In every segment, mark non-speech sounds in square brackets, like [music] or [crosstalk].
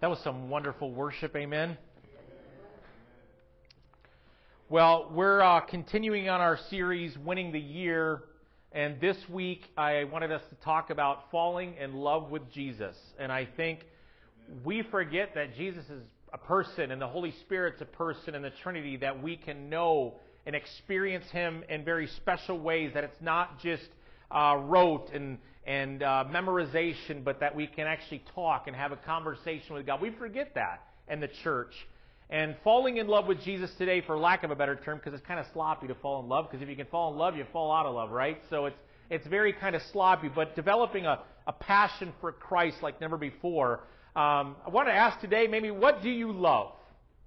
That was some wonderful worship. Amen. Well, we're uh, continuing on our series, Winning the Year. And this week, I wanted us to talk about falling in love with Jesus. And I think we forget that Jesus is a person and the Holy Spirit's a person in the Trinity that we can know and experience Him in very special ways, that it's not just uh, rote and, and uh, memorization, but that we can actually talk and have a conversation with God. We forget that in the church. And falling in love with Jesus today, for lack of a better term, because it's kind of sloppy to fall in love, because if you can fall in love, you fall out of love, right? So it's, it's very kind of sloppy, but developing a, a passion for Christ like never before. Um, I want to ask today, maybe, what do you love?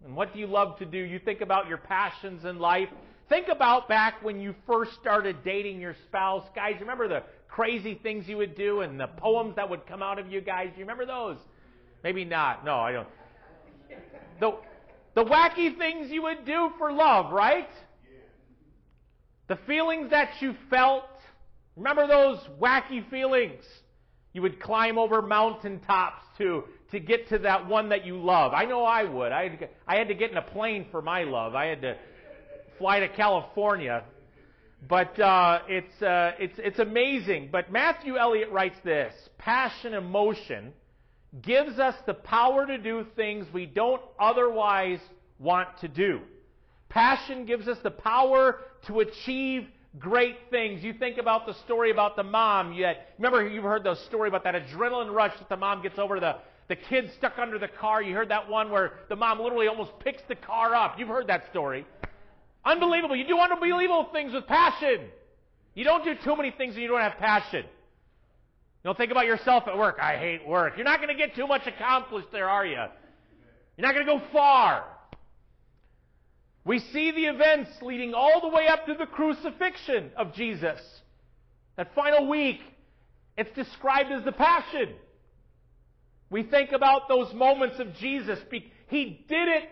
And what do you love to do? You think about your passions in life. Think about back when you first started dating your spouse. Guys, remember the crazy things you would do and the poems that would come out of you guys? Do you remember those? Maybe not. No, I don't. The, the wacky things you would do for love, right? The feelings that you felt. Remember those wacky feelings? You would climb over mountaintops to, to get to that one that you love. I know I would. I I had to get in a plane for my love. I had to fly to California. But uh, it's, uh, it's, it's amazing. But Matthew Elliott writes this Passion, emotion gives us the power to do things we don't otherwise want to do. Passion gives us the power to achieve great things. You think about the story about the mom. You remember you've heard the story about that adrenaline rush that the mom gets over the, the kid stuck under the car. You heard that one where the mom literally almost picks the car up. You've heard that story. Unbelievable. You do unbelievable things with passion. You don't do too many things and you don't have passion. Don't think about yourself at work. I hate work. You're not going to get too much accomplished there, are you? You're not going to go far. We see the events leading all the way up to the crucifixion of Jesus. That final week, it's described as the passion. We think about those moments of Jesus. He did it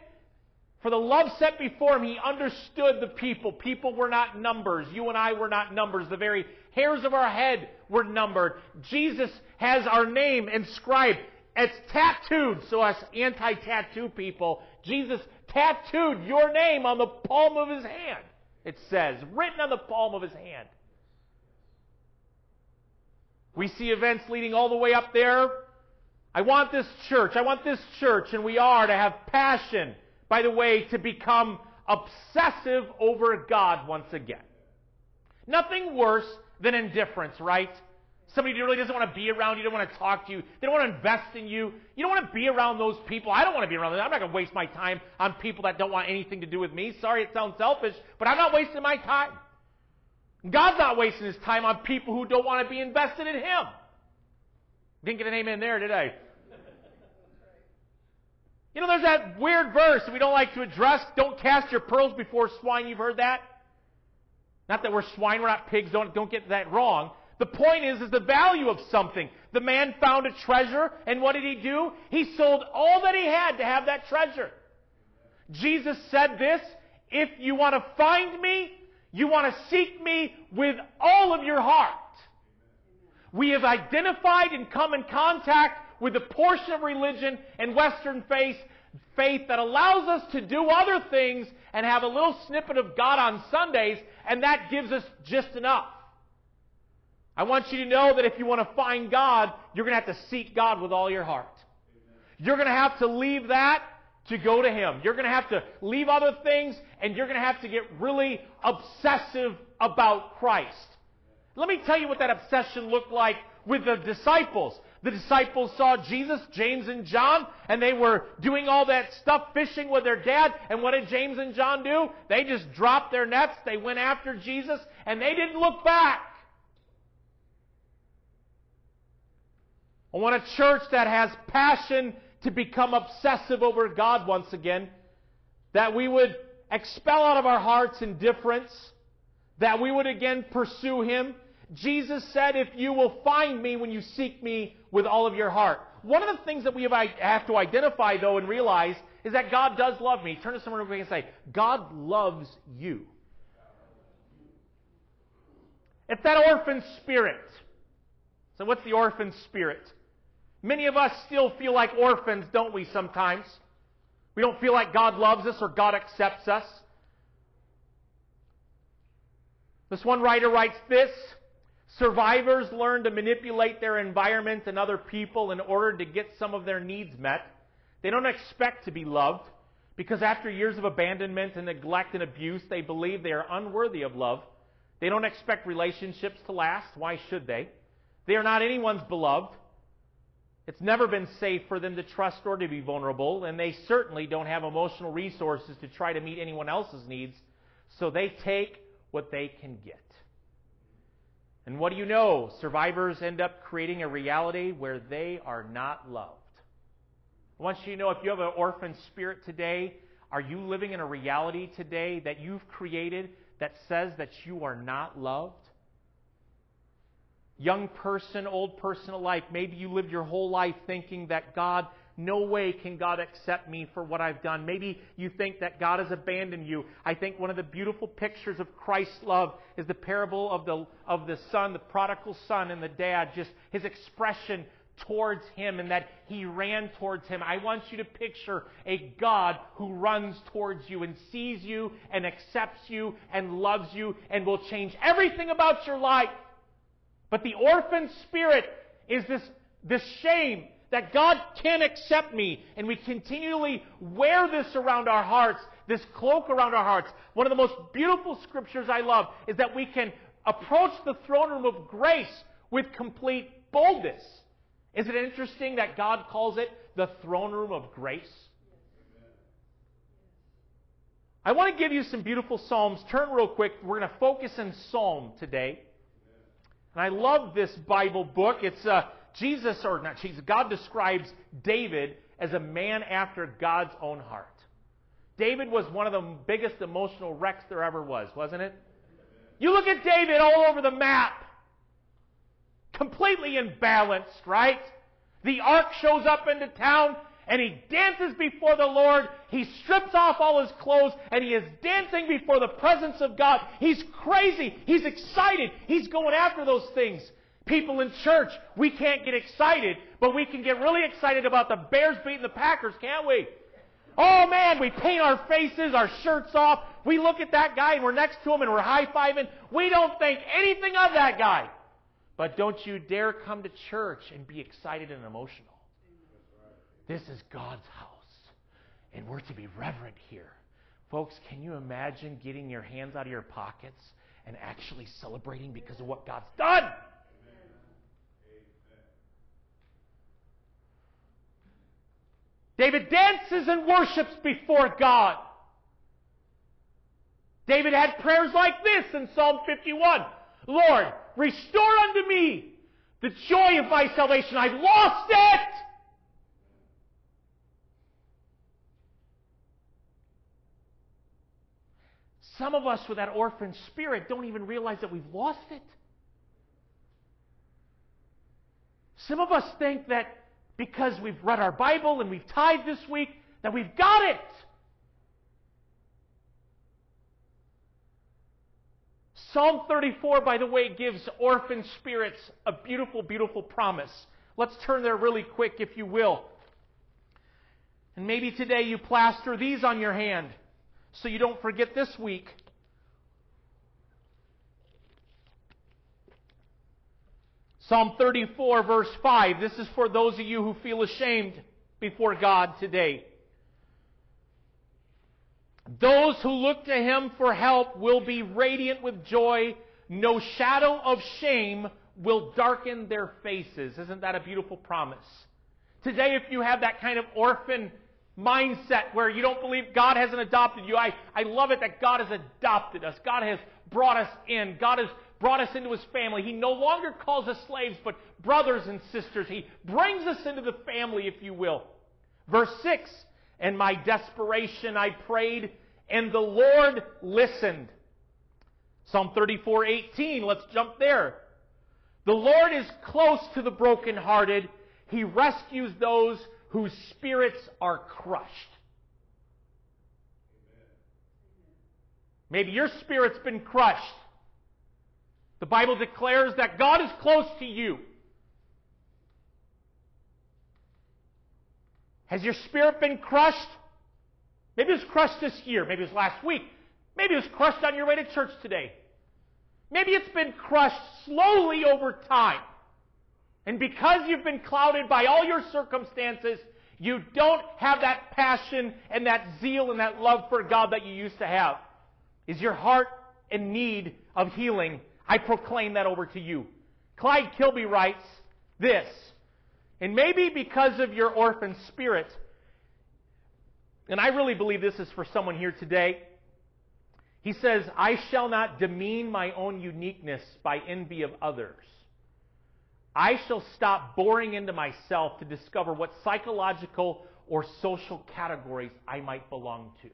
for the love set before him, he understood the people. People were not numbers. You and I were not numbers. The very hairs of our head were numbered. Jesus has our name inscribed. It's tattooed. So us anti-tattoo people, Jesus tattooed your name on the palm of his hand. It says, written on the palm of his hand. We see events leading all the way up there. I want this church, I want this church, and we are to have passion by the way, to become obsessive over God once again. Nothing worse than indifference, right? Somebody who really doesn't want to be around you, don't want to talk to you, they don't want to invest in you. You don't want to be around those people. I don't want to be around them. I'm not going to waste my time on people that don't want anything to do with me. Sorry, it sounds selfish, but I'm not wasting my time. God's not wasting his time on people who don't want to be invested in him. Didn't get an amen there, did I? You know, there's that weird verse that we don't like to address. Don't cast your pearls before swine. You've heard that? Not that we're swine, we're not pigs. Don't, don't get that wrong. The point is, is the value of something. The man found a treasure, and what did he do? He sold all that he had to have that treasure. Jesus said this, if you want to find me, you want to seek me with all of your heart. We have identified and come in contact with the portion of religion and Western faith, faith that allows us to do other things and have a little snippet of God on Sundays, and that gives us just enough. I want you to know that if you want to find God, you're going to have to seek God with all your heart. You're going to have to leave that to go to Him. You're going to have to leave other things, and you're going to have to get really obsessive about Christ. Let me tell you what that obsession looked like with the disciples. The disciples saw Jesus, James and John, and they were doing all that stuff, fishing with their dad. And what did James and John do? They just dropped their nets, they went after Jesus, and they didn't look back. I want a church that has passion to become obsessive over God once again. That we would expel out of our hearts indifference. That we would again pursue Him Jesus said, if you will find me when you seek me with all of your heart. One of the things that we have to identify, though, and realize is that God does love me. Turn to someone and say, God loves you. It's that orphan spirit. So, what's the orphan spirit? Many of us still feel like orphans, don't we, sometimes? We don't feel like God loves us or God accepts us. This one writer writes this Survivors learn to manipulate their environment and other people in order to get some of their needs met. They don't expect to be loved because after years of abandonment and neglect and abuse, they believe they are unworthy of love. They don't expect relationships to last. Why should they? They are not anyone's beloved. It's never been safe for them to trust or to be vulnerable, and they certainly don't have emotional resources to try to meet anyone else's needs, so they take what they can get. And what do you know? Survivors end up creating a reality where they are not loved. I want you to know if you have an orphan spirit today, are you living in a reality today that you've created that says that you are not loved? Young person, old person alike, maybe you lived your whole life thinking that God, no way can God accept me for what I've done. Maybe you think that God has abandoned you. I think one of the beautiful pictures of Christ's love is the parable of the, of the son, the prodigal son, and the dad, just his expression towards him and that he ran towards him. I want you to picture a God who runs towards you and sees you and accepts you and loves you and will change everything about your life. But the orphan spirit is this, this shame that God can accept me. And we continually wear this around our hearts, this cloak around our hearts. One of the most beautiful scriptures I love is that we can approach the throne room of grace with complete boldness. Is it interesting that God calls it the throne room of grace? I want to give you some beautiful Psalms. Turn real quick. We're going to focus in Psalm today. And I love this Bible book. It's uh, Jesus, or not Jesus, God describes David as a man after God's own heart. David was one of the biggest emotional wrecks there ever was, wasn't it? You look at David all over the map completely imbalanced, right? The ark shows up into town and he dances before the Lord. He strips off all his clothes and he is dancing before the presence of God. He's crazy. He's excited. He's going after those things. People in church, we can't get excited, but we can get really excited about the Bears beating the Packers, can't we? Oh man, we paint our faces, our shirts off. We look at that guy and we're next to him and we're high fiving. We don't think anything of that guy. But don't you dare come to church and be excited and emotional. This is God's house, and we're to be reverent here. Folks, can you imagine getting your hands out of your pockets and actually celebrating because of what God's done? David dances and worships before God. David had prayers like this in Psalm 51. Lord, restore unto me the joy of my salvation. I've lost it! Some of us with that orphan spirit don't even realize that we've lost it. Some of us think that because we've read our Bible and we've tithed this week, that we've got it. Psalm 34, by the way, gives orphan spirits a beautiful, beautiful promise. Let's turn there really quick, if you will. And maybe today you plaster these on your hand so you don't forget this week. Psalm 34, verse 5. This is for those of you who feel ashamed before God today. Those who look to him for help will be radiant with joy. No shadow of shame will darken their faces. Isn't that a beautiful promise? Today, if you have that kind of orphan mindset where you don't believe God hasn't adopted you, I, I love it that God has adopted us. God has brought us in. God has brought us into His family. He no longer calls us slaves, but brothers and sisters. He brings us into the family, if you will. Verse 6 and my desperation I prayed, and the Lord listened. Psalm 34:18, let's jump there. The Lord is close to the brokenhearted. He rescues those whose spirits are crushed. Maybe your spirit's been crushed. The Bible declares that God is close to you. Has your spirit been crushed? Maybe it was crushed this year. Maybe it was last week. Maybe it was crushed on your way to church today. Maybe it's been crushed slowly over time. And because you've been clouded by all your circumstances, you don't have that passion and that zeal and that love for God that you used to have. Is your heart in need of healing? I proclaim that over to you. Clyde Kilby writes this, and maybe because of your orphan spirit, and I really believe this is for someone here today. He says, I shall not demean my own uniqueness by envy of others. I shall stop boring into myself to discover what psychological or social categories I might belong to.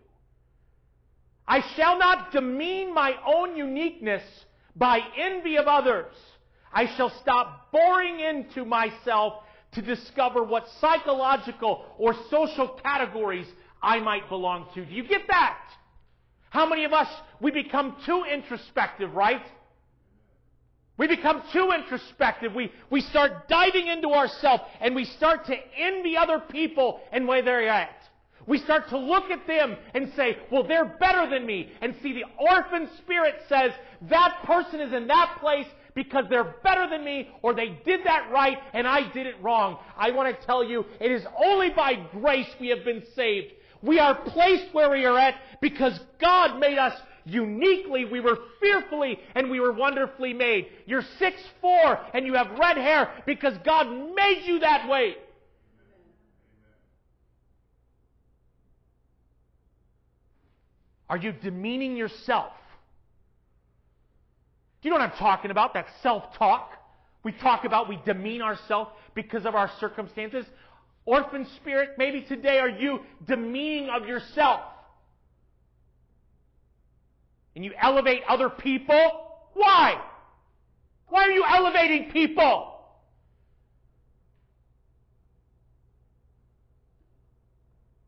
I shall not demean my own uniqueness by envy of others. I shall stop boring into myself to discover what psychological or social categories I might belong to. Do you get that? How many of us, we become too introspective, right? We become too introspective. We, we start diving into ourselves and we start to envy other people and where they're at. We start to look at them and say, well, they're better than me. And see, the orphan spirit says that person is in that place because they're better than me or they did that right and I did it wrong. I want to tell you, it is only by grace we have been saved. We are placed where we are at because God made us uniquely. We were fearfully and we were wonderfully made. You're six four and you have red hair because God made you that way. Are you demeaning yourself? Do you know what I'm talking about? That self-talk. We talk about we demean ourselves because of our circumstances. Orphan spirit, maybe today are you demeaning of yourself? And you elevate other people? Why? Why are you elevating people?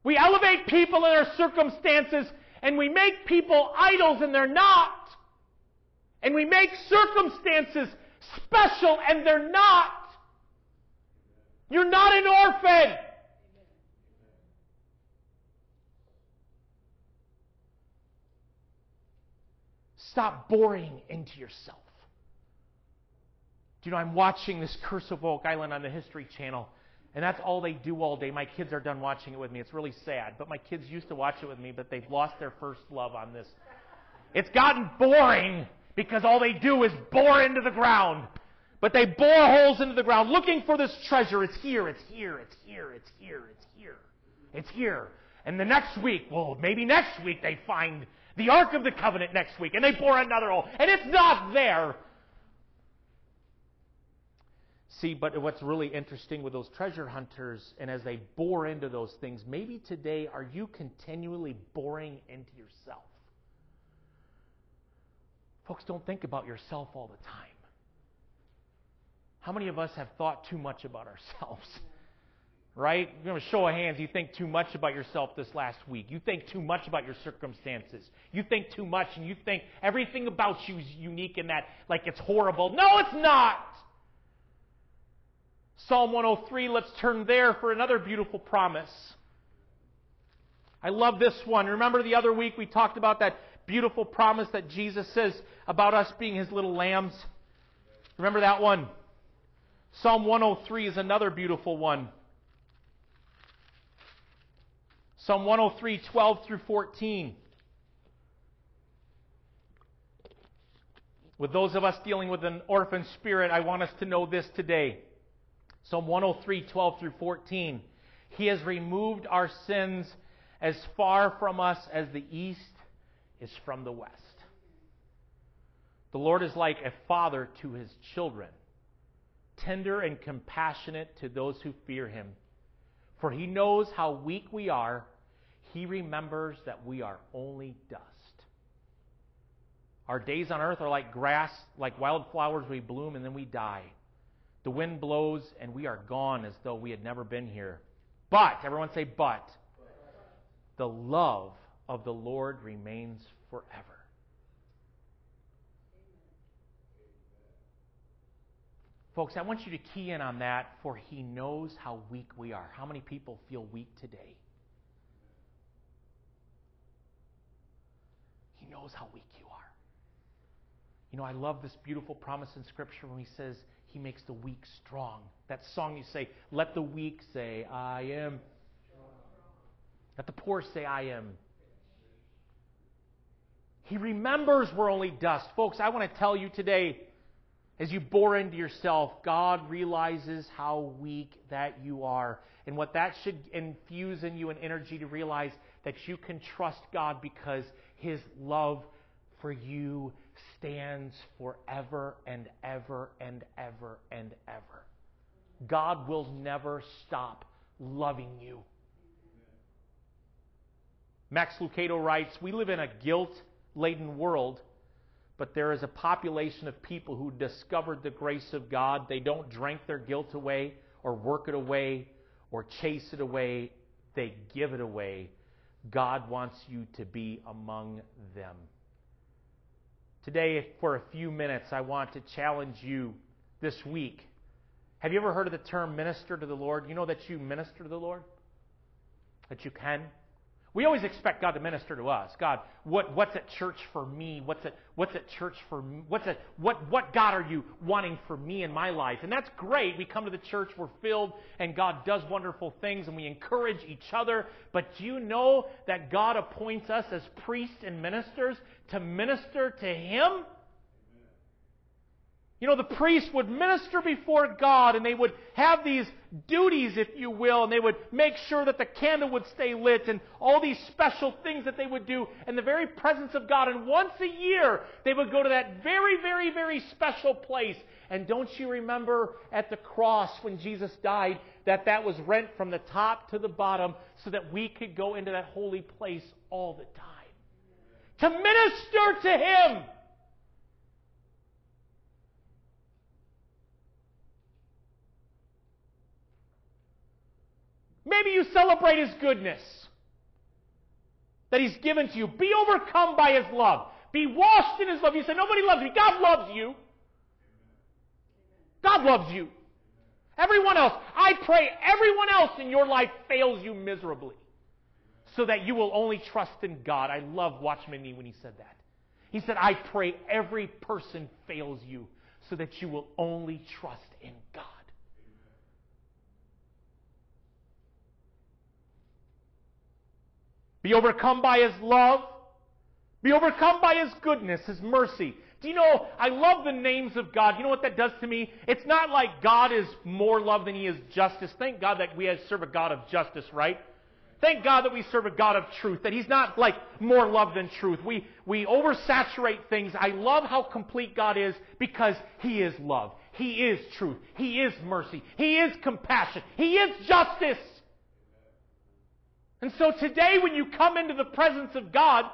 We elevate people in their circumstances and we make people idols and they're not. And we make circumstances special and they're not. You're not an orphan. Stop boring into yourself. Do you know, I'm watching this Curse of Oak Island on the History Channel, and that's all they do all day. My kids are done watching it with me. It's really sad. But my kids used to watch it with me, but they've lost their first love on this. It's gotten boring because all they do is bore into the ground. But they bore holes into the ground looking for this treasure. It's here, it's here, it's here, it's here, it's here, it's here. And the next week, well, maybe next week they find the Ark of the Covenant next week and they bore another hole and it's not there. See, but what's really interesting with those treasure hunters, and as they bore into those things, maybe today are you continually boring into yourself? Folks, don't think about yourself all the time. How many of us have thought too much about ourselves? [laughs] Right? I'm going to show of hands. You think too much about yourself this last week. You think too much about your circumstances. You think too much and you think everything about you is unique in that, like it's horrible. No, it's not. Psalm 103, let's turn there for another beautiful promise. I love this one. Remember the other week we talked about that beautiful promise that Jesus says about us being his little lambs? Remember that one? Psalm 103 is another beautiful one. Psalm 103, 12 through 14. With those of us dealing with an orphan spirit, I want us to know this today. Psalm 103, 12 through 14. He has removed our sins as far from us as the east is from the west. The Lord is like a father to his children, tender and compassionate to those who fear him. For he knows how weak we are. He remembers that we are only dust. Our days on earth are like grass, like wildflowers, we bloom and then we die. The wind blows and we are gone as though we had never been here. But, everyone say, but, the love of the Lord remains forever. Folks, I want you to key in on that, for He knows how weak we are. How many people feel weak today? He knows how weak you are. You know, I love this beautiful promise in Scripture when He says He makes the weak strong. That song you say, Let the weak say, I am. Let the poor say, I am. He remembers we're only dust. Folks, I want to tell you today as you bore into yourself, God realizes how weak that you are. And what that should infuse in you an energy to realize that you can trust God because His love for you stands forever and ever and ever and ever. God will never stop loving you. Max Lucado writes We live in a guilt laden world but there is a population of people who discovered the grace of God. They don't drink their guilt away or work it away or chase it away, they give it away. God wants you to be among them. Today, for a few minutes, I want to challenge you this week. Have you ever heard of the term minister to the Lord? You know that you minister to the Lord? That you can? We always expect God to minister to us. God, what, what's at church for me? What's at, what's at church for me? What's at, what, what God are you wanting for me in my life? And that's great. We come to the church, we're filled, and God does wonderful things, and we encourage each other. But do you know that God appoints us as priests and ministers to minister to Him? You know, the priests would minister before God and they would have these duties, if you will, and they would make sure that the candle would stay lit and all these special things that they would do in the very presence of God. And once a year, they would go to that very, very, very special place. And don't you remember at the cross when Jesus died that that was rent from the top to the bottom so that we could go into that holy place all the time? To minister to Him. Maybe you celebrate His goodness that He's given to you. Be overcome by His love. Be washed in His love. You say, Nobody loves me. God loves you. God loves you. Everyone else. I pray everyone else in your life fails you miserably so that you will only trust in God. I love Watchman Nee when he said that. He said, I pray every person fails you so that you will only trust in God. Be overcome by His love. Be overcome by His goodness, His mercy. Do you know, I love the names of God. You know what that does to me? It's not like God is more love than He is justice. Thank God that we serve a God of justice, right? Thank God that we serve a God of truth, that He's not like more love than truth. We, we oversaturate things. I love how complete God is because He is love. He is truth. He is mercy. He is compassion. He is justice. And so today, when you come into the presence of God,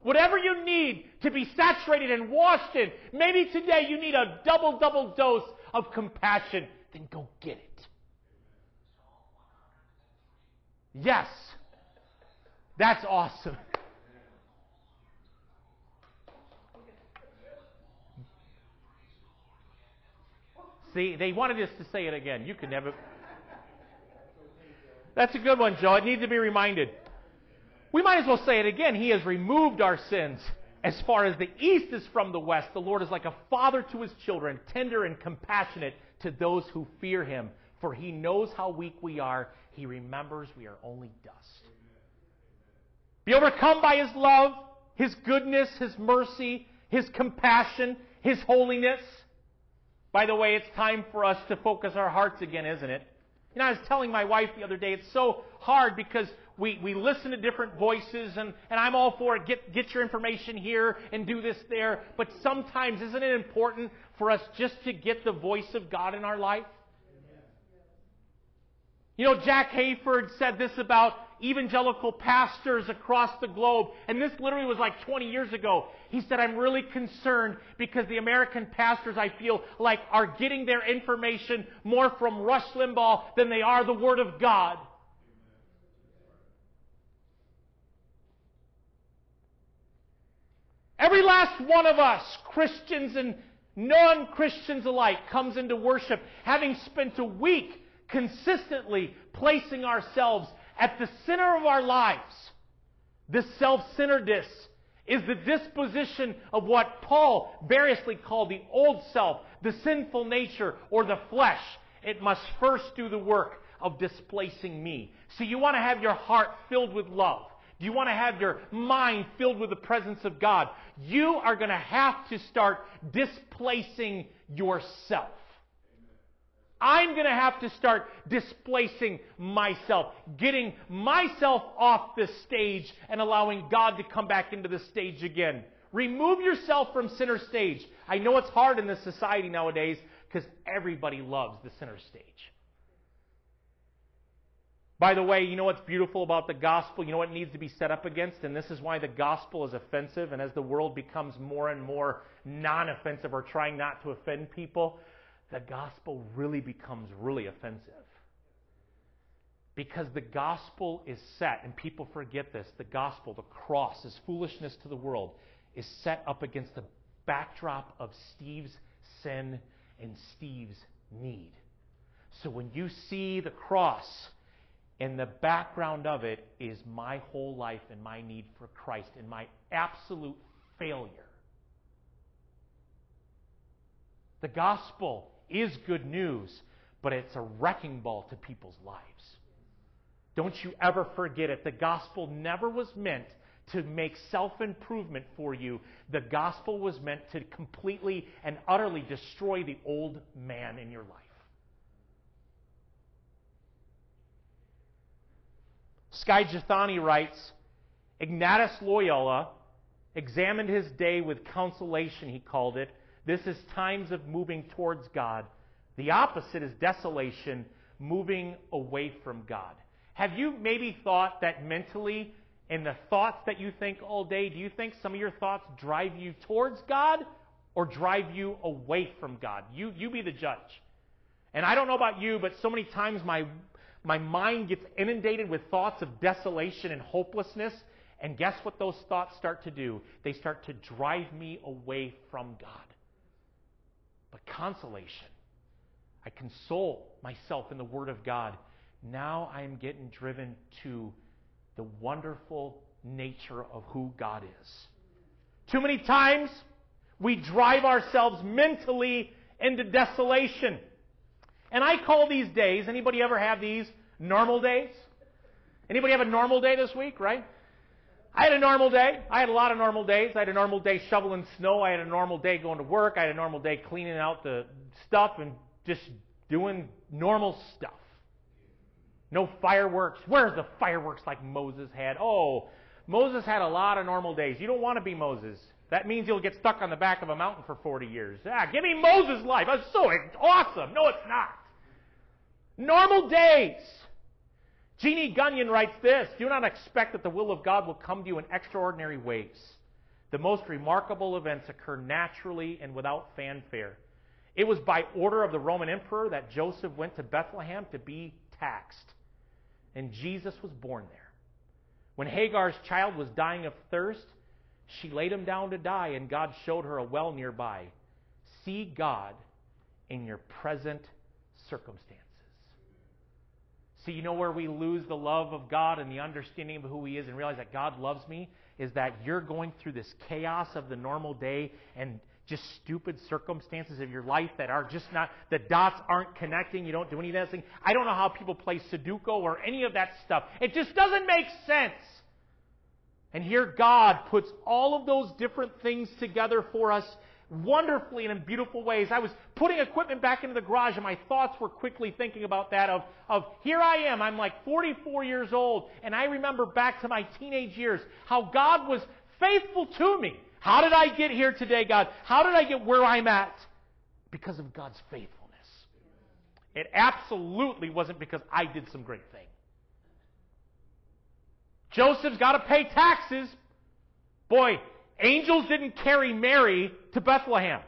whatever you need to be saturated and washed in, maybe today you need a double, double dose of compassion, then go get it. Yes. That's awesome. See, they wanted us to say it again. You can never. That's a good one, Joe. It needs to be reminded. We might as well say it again. He has removed our sins as far as the east is from the west. The Lord is like a father to his children, tender and compassionate to those who fear him. For he knows how weak we are. He remembers we are only dust. Be overcome by his love, his goodness, his mercy, his compassion, his holiness. By the way, it's time for us to focus our hearts again, isn't it? You know, I was telling my wife the other day, it's so hard because we, we listen to different voices and, and I'm all for it. Get, get your information here and do this there. But sometimes, isn't it important for us just to get the voice of God in our life? You know, Jack Hayford said this about evangelical pastors across the globe, and this literally was like 20 years ago. He said, I'm really concerned because the American pastors, I feel like, are getting their information more from Rush Limbaugh than they are the Word of God. Every last one of us, Christians and non Christians alike, comes into worship having spent a week consistently placing ourselves at the center of our lives. This self centeredness is the disposition of what Paul variously called the old self, the sinful nature, or the flesh. It must first do the work of displacing me. So you want to have your heart filled with love. Do you want to have your mind filled with the presence of God? You are going to have to start displacing yourself. I'm going to have to start displacing myself, getting myself off the stage and allowing God to come back into the stage again. Remove yourself from center stage. I know it's hard in this society nowadays because everybody loves the center stage. By the way, you know what's beautiful about the gospel? You know what needs to be set up against? And this is why the gospel is offensive. And as the world becomes more and more non offensive or trying not to offend people, the gospel really becomes really offensive. Because the gospel is set, and people forget this the gospel, the cross, is foolishness to the world, is set up against the backdrop of Steve's sin and Steve's need. So when you see the cross, and the background of it is my whole life and my need for Christ and my absolute failure. The gospel is good news, but it's a wrecking ball to people's lives. Don't you ever forget it. The gospel never was meant to make self improvement for you. The gospel was meant to completely and utterly destroy the old man in your life. Skye Jethani writes Ignatius Loyola examined his day with consolation, he called it, this is times of moving towards God. The opposite is desolation, moving away from God. Have you maybe thought that mentally, in the thoughts that you think all day, do you think some of your thoughts drive you towards God or drive you away from God? You, you be the judge. And I don't know about you, but so many times my, my mind gets inundated with thoughts of desolation and hopelessness. And guess what those thoughts start to do? They start to drive me away from God consolation. I console myself in the Word of God. Now I am getting driven to the wonderful nature of who God is. Too many times we drive ourselves mentally into desolation. And I call these days, anybody ever have these normal days? Anybody have a normal day this week, right? I had a normal day. I had a lot of normal days. I had a normal day shoveling snow. I had a normal day going to work. I had a normal day cleaning out the stuff and just doing normal stuff. No fireworks. Where's the fireworks like Moses had? Oh, Moses had a lot of normal days. You don't want to be Moses. That means you'll get stuck on the back of a mountain for 40 years. Ah, give me Moses' life. That's so awesome. No, it's not. Normal days. Jeanne Guyon writes this Do not expect that the will of God will come to you in extraordinary ways. The most remarkable events occur naturally and without fanfare. It was by order of the Roman emperor that Joseph went to Bethlehem to be taxed, and Jesus was born there. When Hagar's child was dying of thirst, she laid him down to die, and God showed her a well nearby. See God in your present circumstance. See, you know where we lose the love of God and the understanding of who He is and realize that God loves me? Is that you're going through this chaos of the normal day and just stupid circumstances of your life that are just not, the dots aren't connecting. You don't do any of that thing. I don't know how people play Sudoku or any of that stuff. It just doesn't make sense. And here God puts all of those different things together for us wonderfully and in beautiful ways. I was putting equipment back into the garage, and my thoughts were quickly thinking about that of, of here I am, I'm like 44 years old, and I remember back to my teenage years how God was faithful to me. How did I get here today, God? How did I get where I'm at? Because of God's faithfulness. It absolutely wasn't because I did some great thing. Joseph's got to pay taxes. Boy, Angels didn't carry Mary to Bethlehem.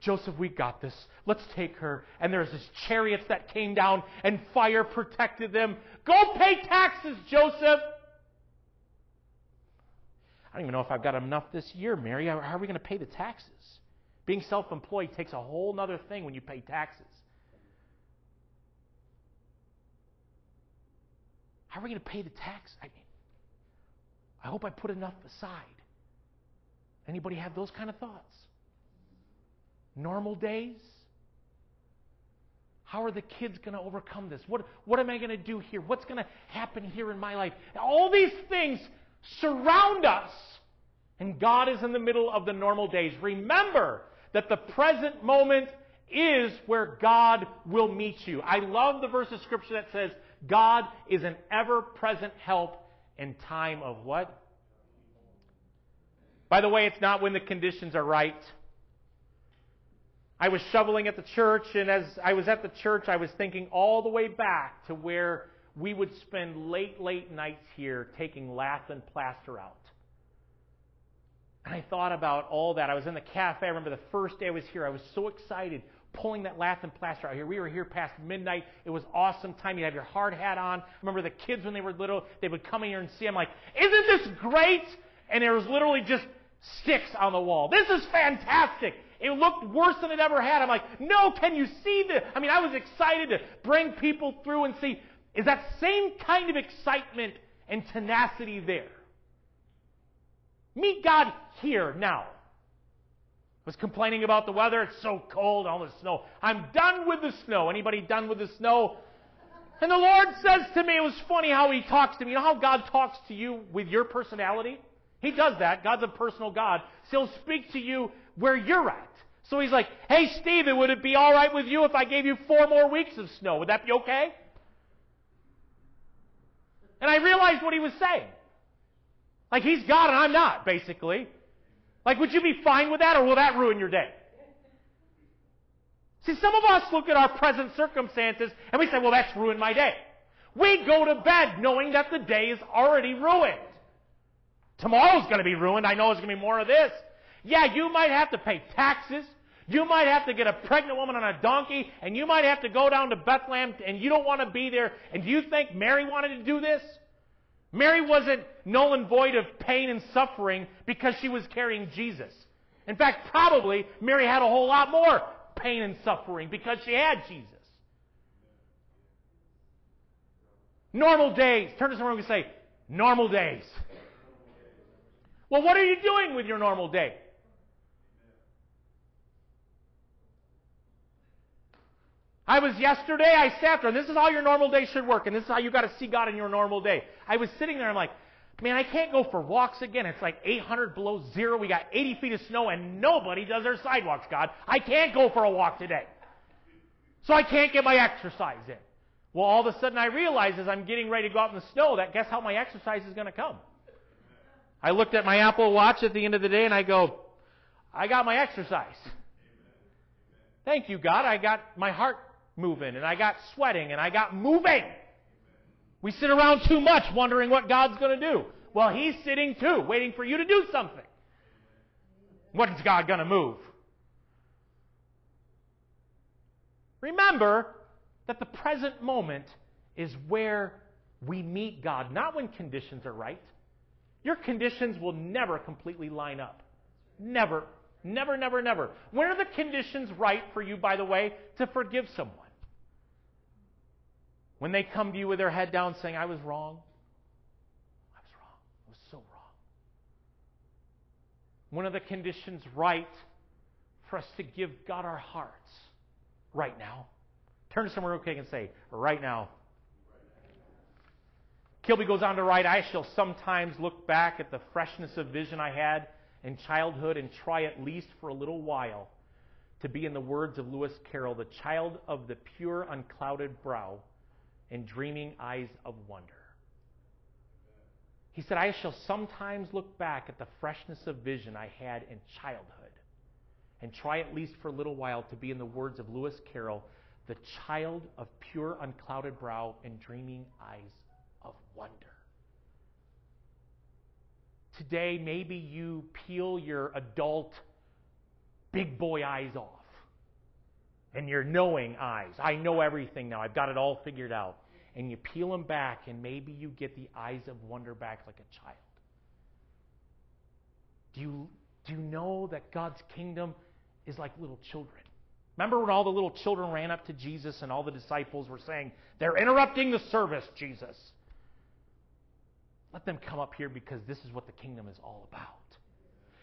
Joseph, we got this. Let's take her. And there's this chariots that came down and fire protected them. Go pay taxes, Joseph. I don't even know if I've got enough this year, Mary. How are we going to pay the taxes? Being self employed takes a whole other thing when you pay taxes. How are we going to pay the tax? I mean, I hope I put enough aside. Anybody have those kind of thoughts? Normal days? How are the kids going to overcome this? What, what am I going to do here? What's going to happen here in my life? All these things surround us, and God is in the middle of the normal days. Remember that the present moment is where God will meet you. I love the verse of Scripture that says, God is an ever present help in time of what? By the way, it's not when the conditions are right. I was shoveling at the church, and as I was at the church, I was thinking all the way back to where we would spend late, late nights here taking lath and plaster out. And I thought about all that. I was in the cafe. I remember the first day I was here. I was so excited pulling that lath and plaster out here. We were here past midnight. It was awesome time. You have your hard hat on. I remember the kids when they were little, they would come in here and see. I'm like, isn't this great? And there was literally just sticks on the wall. This is fantastic. It looked worse than it ever had. I'm like, no, can you see this? I mean, I was excited to bring people through and see, is that same kind of excitement and tenacity there? Meet God here now. I Was complaining about the weather. It's so cold, all the snow. I'm done with the snow. Anybody done with the snow? And the Lord says to me, it was funny how He talks to me. You know how God talks to you with your personality? He does that. God's a personal God. So He'll speak to you where you're at. So He's like, hey, Stephen, would it be all right with you if I gave you four more weeks of snow? Would that be okay? And I realized what He was saying. Like He's God and I'm not, basically. Like, would you be fine with that or will that ruin your day? See, some of us look at our present circumstances and we say, well, that's ruined my day. We go to bed knowing that the day is already ruined. Tomorrow's going to be ruined. I know there's going to be more of this. Yeah, you might have to pay taxes. You might have to get a pregnant woman on a donkey, and you might have to go down to Bethlehem, and you don't want to be there. And do you think Mary wanted to do this? Mary wasn't null and void of pain and suffering because she was carrying Jesus. In fact, probably Mary had a whole lot more pain and suffering because she had Jesus. Normal days. Turn to someone and say, normal days. Well, what are you doing with your normal day? I was yesterday, I sat there, and this is how your normal day should work, and this is how you got to see God in your normal day. I was sitting there, I'm like, man, I can't go for walks again. It's like 800 below zero. We got 80 feet of snow, and nobody does their sidewalks, God. I can't go for a walk today. So I can't get my exercise in. Well, all of a sudden I realize as I'm getting ready to go out in the snow that guess how my exercise is going to come? I looked at my Apple Watch at the end of the day and I go, I got my exercise. Thank you, God. I got my heart moving and I got sweating and I got moving. We sit around too much wondering what God's going to do. Well, He's sitting too, waiting for you to do something. What is God going to move? Remember that the present moment is where we meet God, not when conditions are right. Your conditions will never completely line up. Never. Never, never, never. When are the conditions right for you, by the way, to forgive someone? When they come to you with their head down saying, I was wrong. I was wrong. I was so wrong. One of the conditions right for us to give God our hearts right now. Turn to someone real quick and say, right now. Kilby goes on to write, I shall sometimes look back at the freshness of vision I had in childhood and try at least for a little while to be, in the words of Lewis Carroll, the child of the pure, unclouded brow and dreaming eyes of wonder. He said, I shall sometimes look back at the freshness of vision I had in childhood and try at least for a little while to be, in the words of Lewis Carroll, the child of pure, unclouded brow and dreaming eyes of wonder. Today, maybe you peel your adult big boy eyes off and your knowing eyes. I know everything now. I've got it all figured out. And you peel them back, and maybe you get the eyes of wonder back like a child. Do you, do you know that God's kingdom is like little children. Remember when all the little children ran up to Jesus and all the disciples were saying, They're interrupting the service, Jesus. Let them come up here because this is what the kingdom is all about.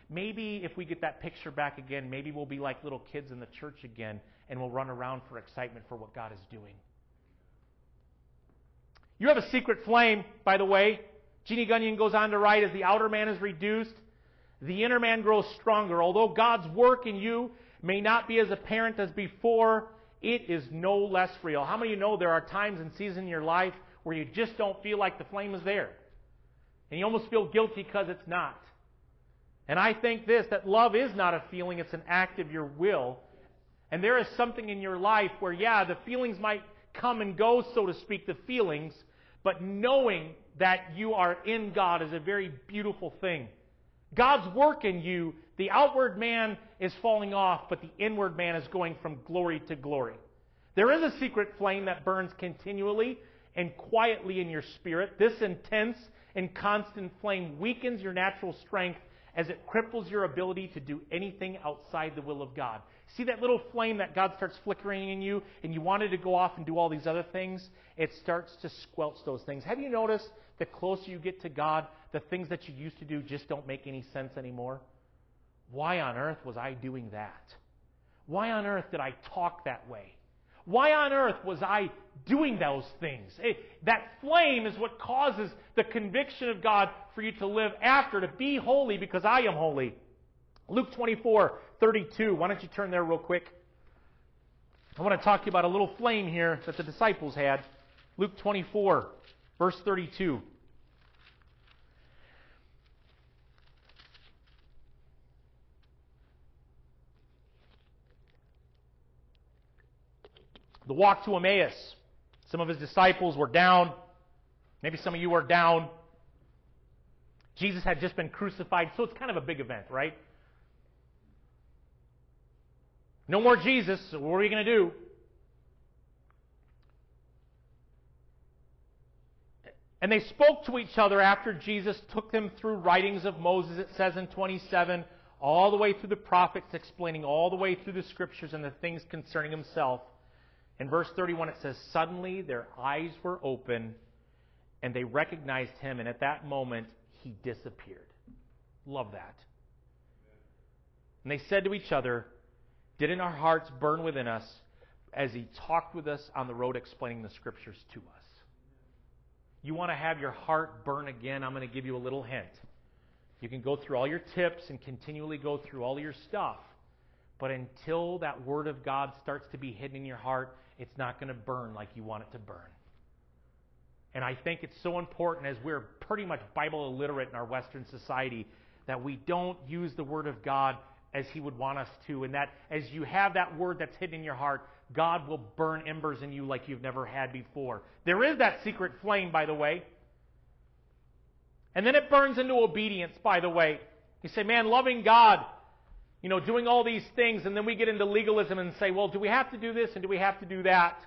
Maybe if we get that picture back again, maybe we'll be like little kids in the church again and we'll run around for excitement for what God is doing. You have a secret flame, by the way. Jeanne Guyon goes on to write as the outer man is reduced, the inner man grows stronger. Although God's work in you may not be as apparent as before, it is no less real. How many of you know there are times and seasons in your life where you just don't feel like the flame is there? And you almost feel guilty because it's not. And I think this that love is not a feeling, it's an act of your will. And there is something in your life where, yeah, the feelings might come and go, so to speak, the feelings, but knowing that you are in God is a very beautiful thing. God's work in you, the outward man is falling off, but the inward man is going from glory to glory. There is a secret flame that burns continually and quietly in your spirit. This intense and constant flame weakens your natural strength as it cripples your ability to do anything outside the will of God. See that little flame that God starts flickering in you, and you wanted to go off and do all these other things? It starts to squelch those things. Have you noticed the closer you get to God, the things that you used to do just don't make any sense anymore? Why on earth was I doing that? Why on earth did I talk that way? Why on earth was I doing those things? It, that flame is what causes the conviction of God for you to live after, to be holy because I am holy. Luke 24, 32. Why don't you turn there real quick? I want to talk to you about a little flame here that the disciples had. Luke 24, verse 32. The walk to Emmaus. Some of his disciples were down. Maybe some of you are down. Jesus had just been crucified, so it's kind of a big event, right? No more Jesus, so what are you going to do? And they spoke to each other after Jesus took them through writings of Moses, it says in 27, all the way through the prophets, explaining all the way through the scriptures and the things concerning himself. In verse 31, it says, Suddenly their eyes were open, and they recognized him, and at that moment he disappeared. Love that. And they said to each other, Didn't our hearts burn within us as he talked with us on the road explaining the scriptures to us? You want to have your heart burn again? I'm going to give you a little hint. You can go through all your tips and continually go through all your stuff. But until that Word of God starts to be hidden in your heart, it's not going to burn like you want it to burn. And I think it's so important as we're pretty much Bible illiterate in our Western society that we don't use the Word of God as He would want us to. And that as you have that Word that's hidden in your heart, God will burn embers in you like you've never had before. There is that secret flame, by the way. And then it burns into obedience, by the way. You say, man, loving God, you know, doing all these things, and then we get into legalism and say, well, do we have to do this and do we have to do that?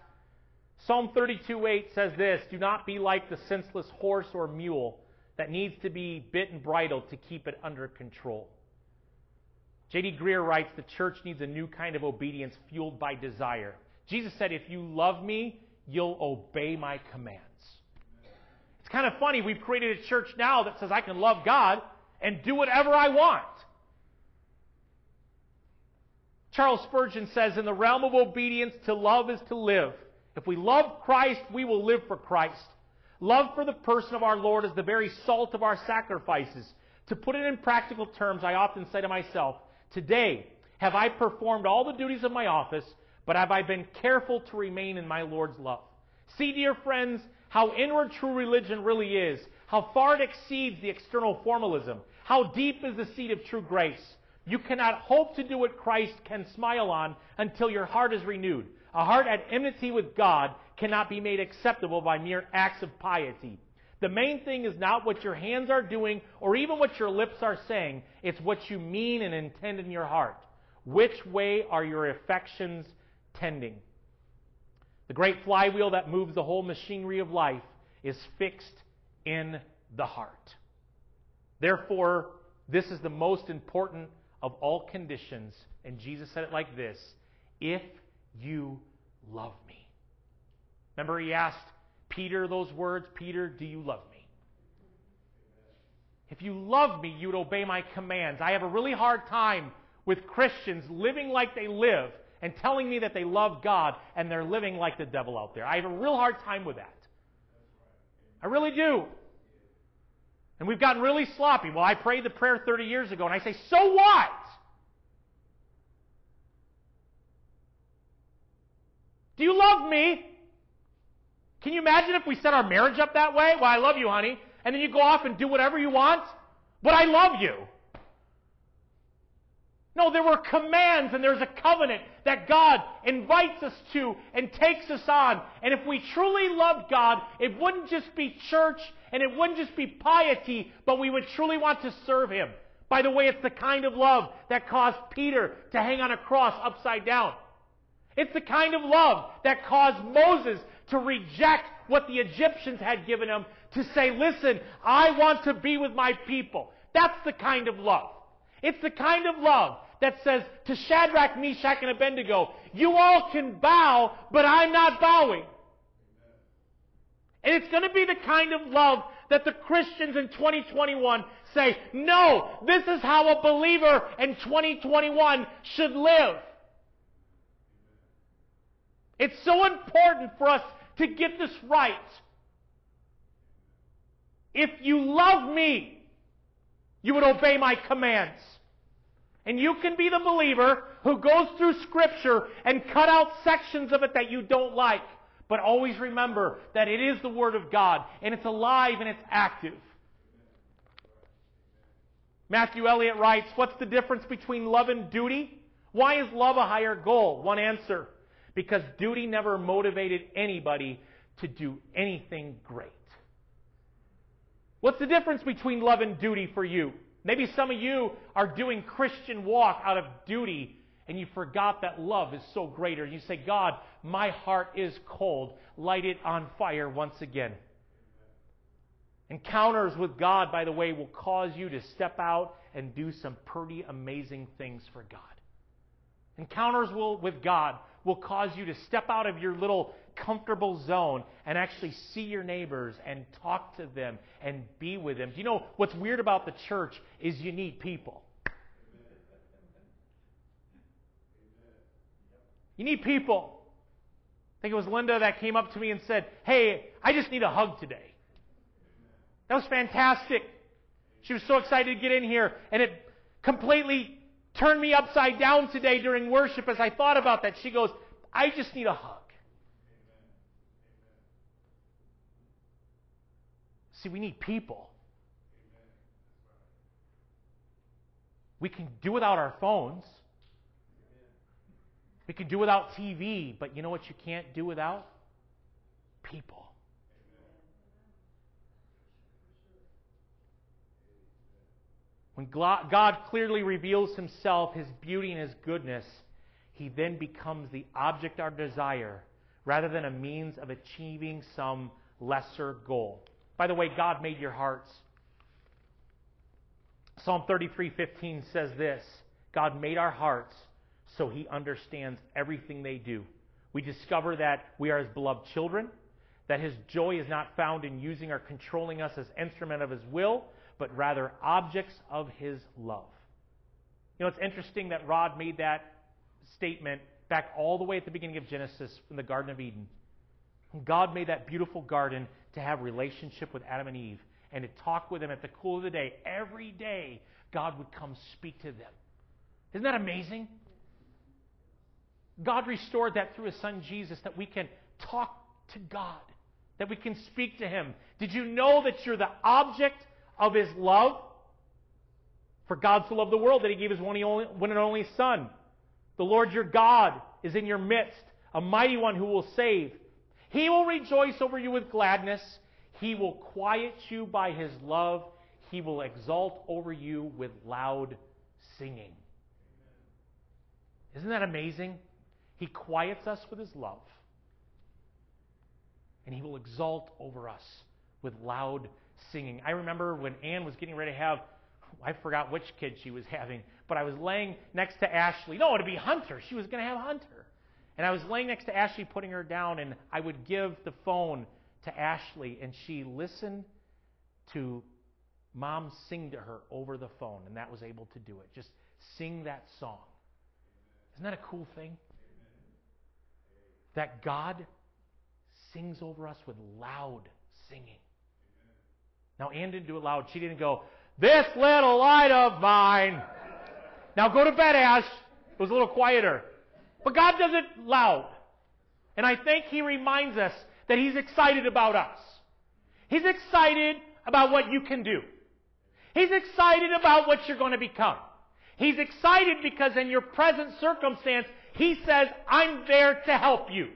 Psalm 32:8 says this Do not be like the senseless horse or mule that needs to be bit and bridled to keep it under control. J.D. Greear writes the church needs a new kind of obedience fueled by desire. Jesus said, If you love me, you'll obey my commands. It's kind of funny. We've created a church now that says I can love God and do whatever I want. Charles Spurgeon says, In the realm of obedience, to love is to live. If we love Christ, we will live for Christ. Love for the person of our Lord is the very salt of our sacrifices. To put it in practical terms, I often say to myself, Today, have I performed all the duties of my office, but have I been careful to remain in my Lord's love? See, dear friends, how inward true religion really is, how far it exceeds the external formalism, how deep is the seat of true grace. You cannot hope to do what Christ can smile on until your heart is renewed. A heart at enmity with God cannot be made acceptable by mere acts of piety. The main thing is not what your hands are doing or even what your lips are saying. It's what you mean and intend in your heart. Which way are your affections tending? The great flywheel that moves the whole machinery of life is fixed in the heart. Therefore, this is the most important of all conditions. And Jesus said it like this If you love me. Remember, he asked Peter those words Peter, do you love me? If you love me, you would obey my commands. I have a really hard time with Christians living like they live and telling me that they love God and they're living like the devil out there. I have a real hard time with that. I really do. And we've gotten really sloppy. Well, I prayed the prayer 30 years ago, and I say, so what? Do you love me? Can you imagine if we set our marriage up that way? Well, I love you, honey. And then you go off and do whatever you want? But I love you. No, there were commands and there's a covenant that God invites us to and takes us on. And if we truly loved God, it wouldn't just be church and it wouldn't just be piety, but we would truly want to serve Him. By the way, it's the kind of love that caused Peter to hang on a cross upside down. It's the kind of love that caused Moses to reject what the Egyptians had given him to say, listen, I want to be with my people. That's the kind of love. It's the kind of love that says to Shadrach, Meshach, and Abednego, you all can bow, but I'm not bowing. And it's going to be the kind of love that the Christians in 2021 say, no, this is how a believer in 2021 should live. It's so important for us to get this right. If you love me, you would obey my commands. And you can be the believer who goes through Scripture and cut out sections of it that you don't like. But always remember that it is the Word of God, and it's alive and it's active. Matthew Elliott writes, What's the difference between love and duty? Why is love a higher goal? One answer because duty never motivated anybody to do anything great. What's the difference between love and duty for you? Maybe some of you are doing Christian walk out of duty and you forgot that love is so greater. You say, God, my heart is cold. Light it on fire once again. Encounters with God, by the way, will cause you to step out and do some pretty amazing things for God. Encounters will, with God will cause you to step out of your little comfortable zone and actually see your neighbors and talk to them and be with them. Do you know what's weird about the church is you need people. You need people. I think it was Linda that came up to me and said, Hey, I just need a hug today. That was fantastic. She was so excited to get in here, and it completely turned me upside down today during worship as I thought about that. She goes, I just need a hug. See, we need people. We can do without our phones. We can do without TV, but you know what you can't do without? People. When God clearly reveals himself, his beauty, and his goodness, he then becomes the object of our desire rather than a means of achieving some lesser goal. By the way, God made your hearts. Psalm 33:15 says this, God made our hearts so he understands everything they do. We discover that we are his beloved children, that his joy is not found in using or controlling us as instrument of his will, but rather objects of his love. You know, it's interesting that Rod made that statement back all the way at the beginning of Genesis in the Garden of Eden. God made that beautiful garden to have relationship with Adam and Eve and to talk with them at the cool of the day. Every day, God would come speak to them. Isn't that amazing? God restored that through His Son Jesus that we can talk to God, that we can speak to Him. Did you know that you're the object of his love. For God so loved the world that he gave his one and only Son. The Lord your God is in your midst, a mighty one who will save. He will rejoice over you with gladness. He will quiet you by his love. He will exult over you with loud singing. Isn't that amazing? He quiets us with his love. And he will exult over us with loud singing. I remember when Anne was getting ready to have I forgot which kid she was having, but I was laying next to Ashley. No, it'd be Hunter. She was going to have Hunter. And I was laying next to Ashley, putting her down, and I would give the phone to Ashley, and she listened to mom sing to her over the phone, and that was able to do it. Just sing that song. Isn't that a cool thing? That God sings over us with loud singing. Now, Ann didn't do it loud. She didn't go, This little light of mine. Now go to bed, Ash. It was a little quieter. But God does it loud. And I think He reminds us that He's excited about us. He's excited about what you can do. He's excited about what you're going to become. He's excited because in your present circumstance, He says, I'm there to help you.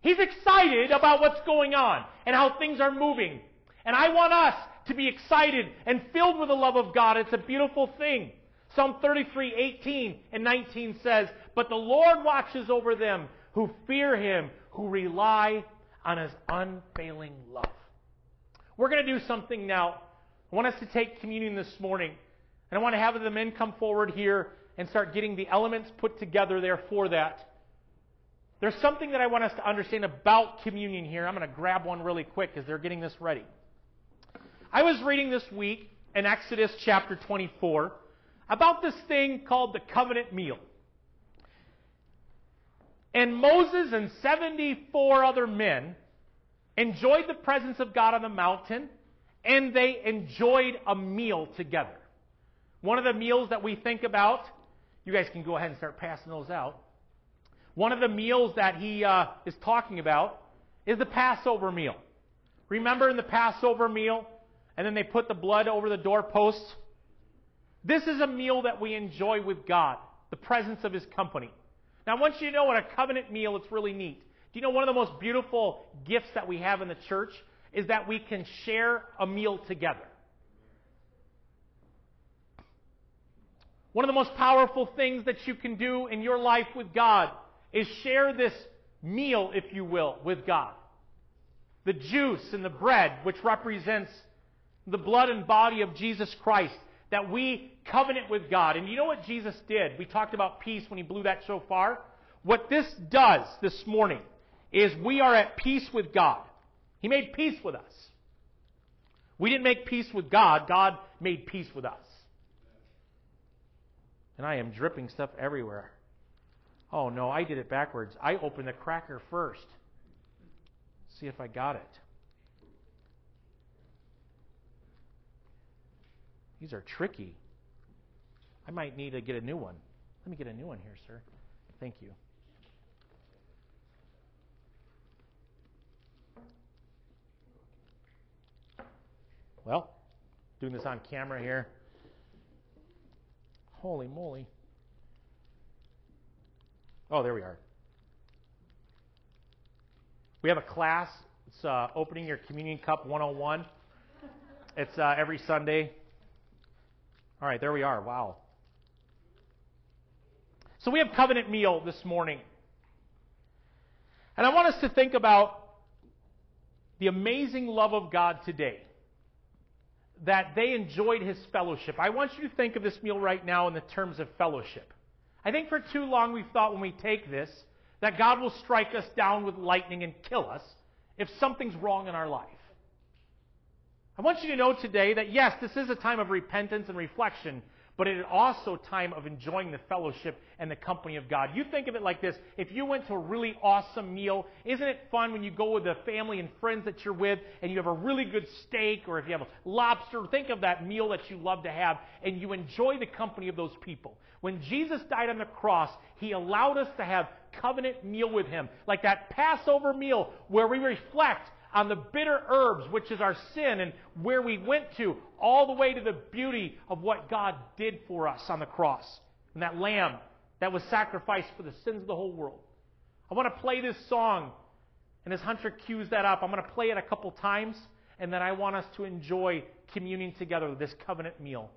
He's excited about what's going on and how things are moving. And I want us to be excited and filled with the love of God. It's a beautiful thing. Psalm 33, 18 and 19 says, But the Lord watches over them who fear Him, who rely on His unfailing love. We're going to do something now. I want us to take communion this morning. And I want to have the men come forward here and start getting the elements put together there for that. There's something that I want us to understand about communion here. I'm going to grab one really quick as they're getting this ready. I was reading this week in Exodus chapter 24 about this thing called the covenant meal. And Moses and 74 other men enjoyed the presence of God on the mountain, and they enjoyed a meal together. One of the meals that we think about, you guys can go ahead and start passing those out. One of the meals that he uh, is talking about is the Passover meal. Remember in the Passover meal, and then they put the blood over the doorposts? This is a meal that we enjoy with God, the presence of His company. Now, I want you to know what a covenant meal, it's really neat. Do you know one of the most beautiful gifts that we have in the church is that we can share a meal together? One of the most powerful things that you can do in your life with God is share this meal, if you will, with God. The juice and the bread, which represents the blood and body of Jesus Christ, that we covenant with God. And you know what Jesus did? We talked about peace when he blew that shofar. What this does this morning is we are at peace with God. He made peace with us. We didn't make peace with God, God made peace with us. And I am dripping stuff everywhere. Oh no, I did it backwards. I opened the cracker first. See if I got it. These are tricky. I might need to get a new one. Let me get a new one here, sir. Thank you. Well, doing this on camera here. Holy moly. Oh, there we are. We have a class. It's uh, Opening Your Communion Cup 101. It's uh, every Sunday. All right, there we are. Wow. So we have covenant meal this morning. And I want us to think about the amazing love of God today. That they enjoyed his fellowship. I want you to think of this meal right now in the terms of fellowship. I think for too long we've thought when we take this that God will strike us down with lightning and kill us if something's wrong in our life. I want you to know today that yes, this is a time of repentance and reflection, but it is also a time of enjoying the fellowship and the company of God. You think of it like this. If you went to a really awesome meal, isn't it fun when you go with the family and friends that you're with and you have a really good steak or if you have a lobster, think of that meal that you love to have and you enjoy the company of those people. When Jesus died on the cross, He allowed us to have covenant meal with Him. Like that Passover meal where we reflect on the bitter herbs, which is our sin, and where we went to, all the way to the beauty of what God did for us on the cross. And that lamb that was sacrificed for the sins of the whole world. I want to play this song, and as Hunter cues that up, I'm going to play it a couple times, and then I want us to enjoy communing together this covenant meal.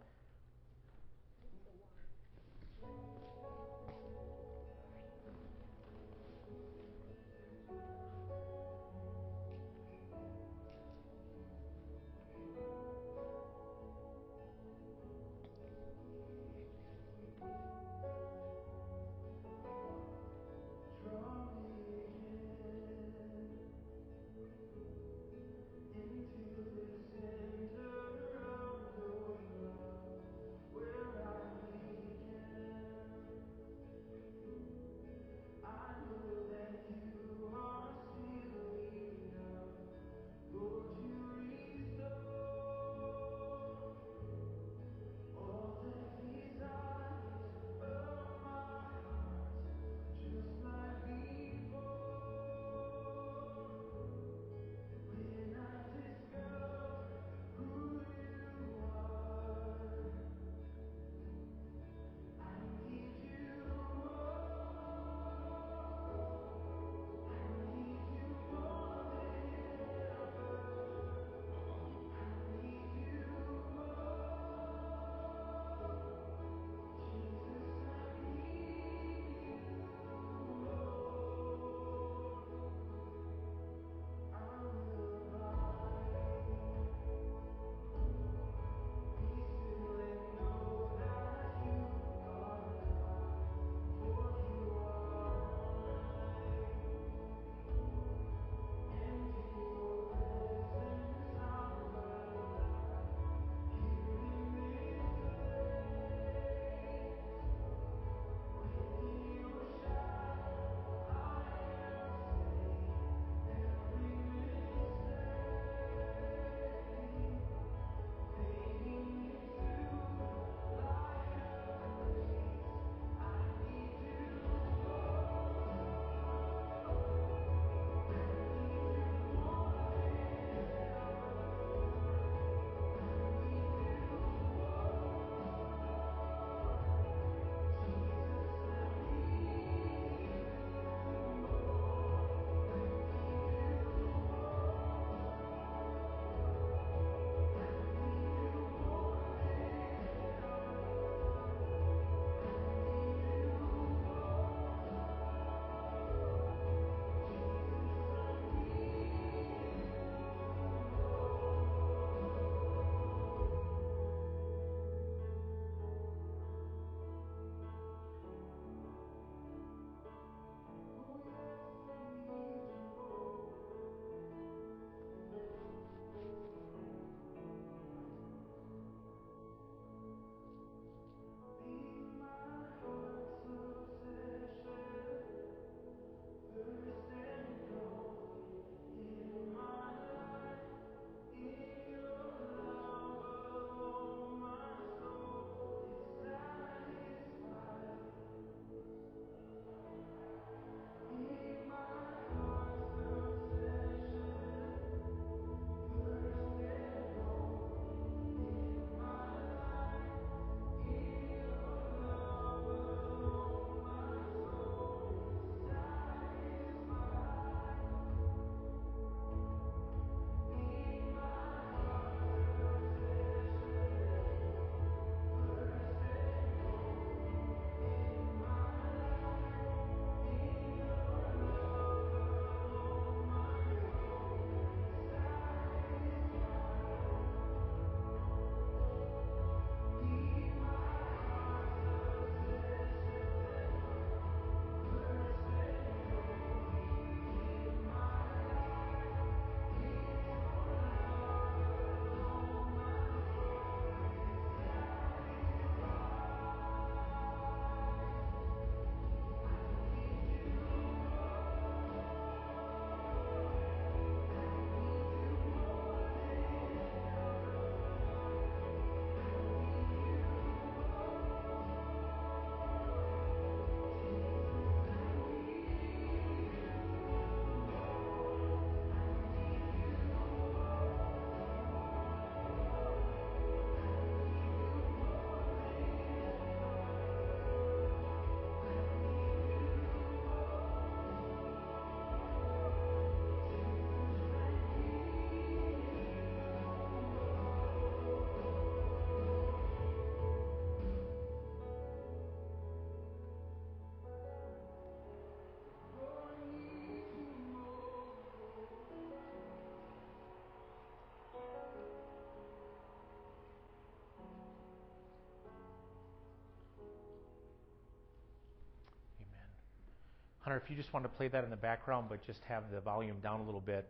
Hunter, if you just want to play that in the background, but just have the volume down a little bit.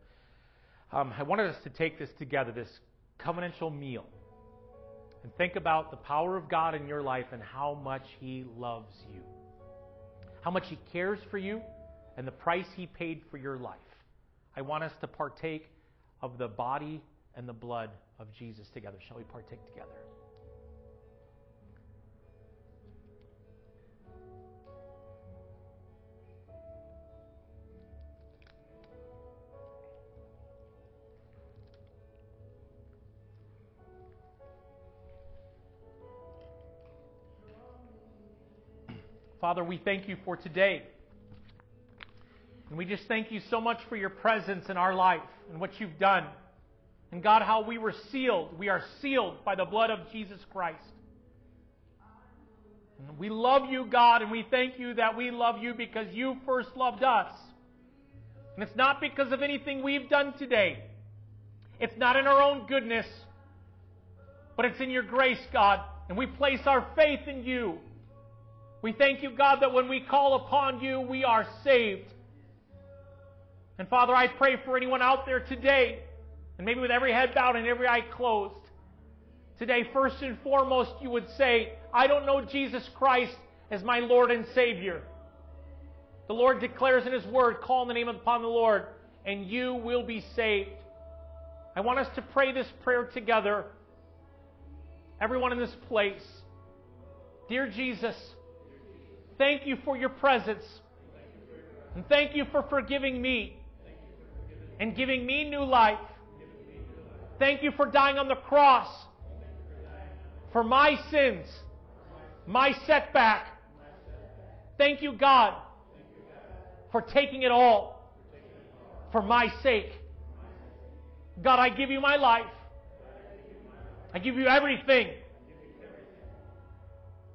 Um, I wanted us to take this together, this covenantal meal, and think about the power of God in your life and how much He loves you, how much He cares for you, and the price He paid for your life. I want us to partake of the body and the blood of Jesus together. Shall we partake together? Father, we thank you for today. And we just thank you so much for your presence in our life and what you've done. And God, how we were sealed. We are sealed by the blood of Jesus Christ. And we love you, God, and we thank you that we love you because you first loved us. And it's not because of anything we've done today. It's not in our own goodness, but it's in your grace, God. And we place our faith in you. We thank you, God, that when we call upon you, we are saved. And Father, I pray for anyone out there today, and maybe with every head bowed and every eye closed, today, first and foremost, you would say, I don't know Jesus Christ as my Lord and Savior. The Lord declares in His Word, call in the name upon the Lord, and you will be saved. I want us to pray this prayer together. Everyone in this place. Dear Jesus, thank you for your presence. And thank you for forgiving me and giving me new life. Thank you for dying on the cross for my sins, my setback. Thank you, God, for taking it all for my sake. God, I give you my life. I give you everything.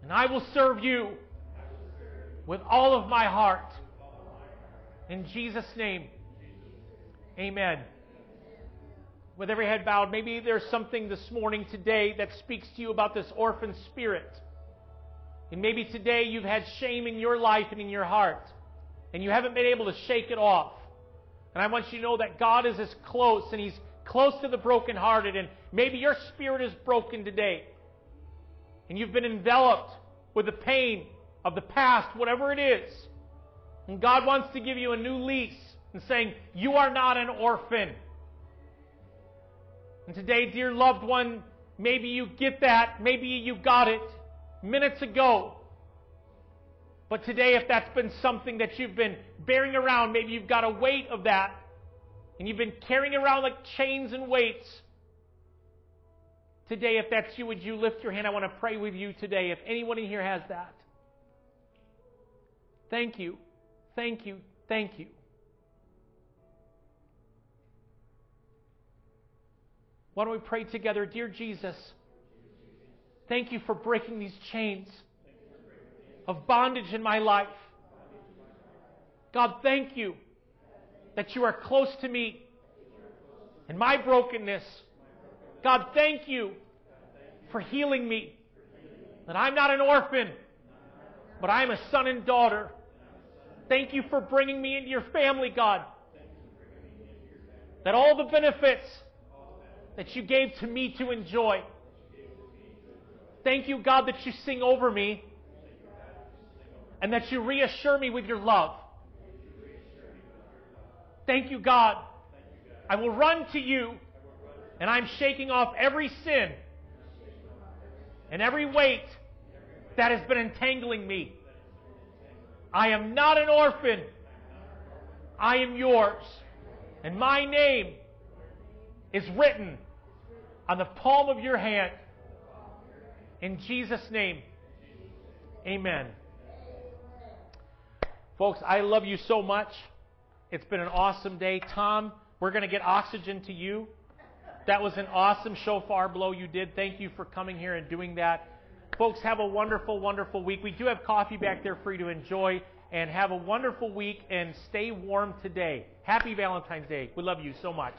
And I will serve you with all of my heart. In Jesus' name. Amen. With every head bowed, maybe there's something this morning, today, that speaks to you about this orphan spirit. And maybe today you've had shame in your life and in your heart, and you haven't been able to shake it off. And I want you to know that God is as close, and He's close to the brokenhearted. And maybe your spirit is broken today, and you've been enveloped with the pain of the past, whatever it is. And God wants to give you a new lease and saying, You are not an orphan. And today, dear loved one, maybe you get that. Maybe you got it minutes ago. But today, if that's been something that you've been bearing around, maybe you've got a weight of that, and you've been carrying around like chains and weights. Today, if that's you, would you lift your hand? I want to pray with you today. If anyone in here has that, thank you, thank you, thank you. Why don't we pray together? Dear Jesus, thank you for breaking these chains of bondage in my life. God, thank you that you are close to me in my brokenness. God, thank you for healing me. That I'm not an orphan, but I'm a son and daughter. Thank you for bringing me into your family, God. That all the benefits that you gave to me to enjoy. Thank you, God, that you sing over me and that you reassure me with your love. Thank you, God. I will run to you and I'm shaking off every sin and every weight that has been entangling me. I am not an orphan. I am yours. And my name is written on the palm of your hand. In Jesus' name, amen. Folks, I love you so much. It's been an awesome day. Tom, we're going to get oxygen to you. That was an awesome shofar blow you did. Thank you for coming here and doing that. Folks, have a wonderful, wonderful week. We do have coffee back there for you to enjoy. And have a wonderful week and stay warm today. Happy Valentine's Day. We love you so much.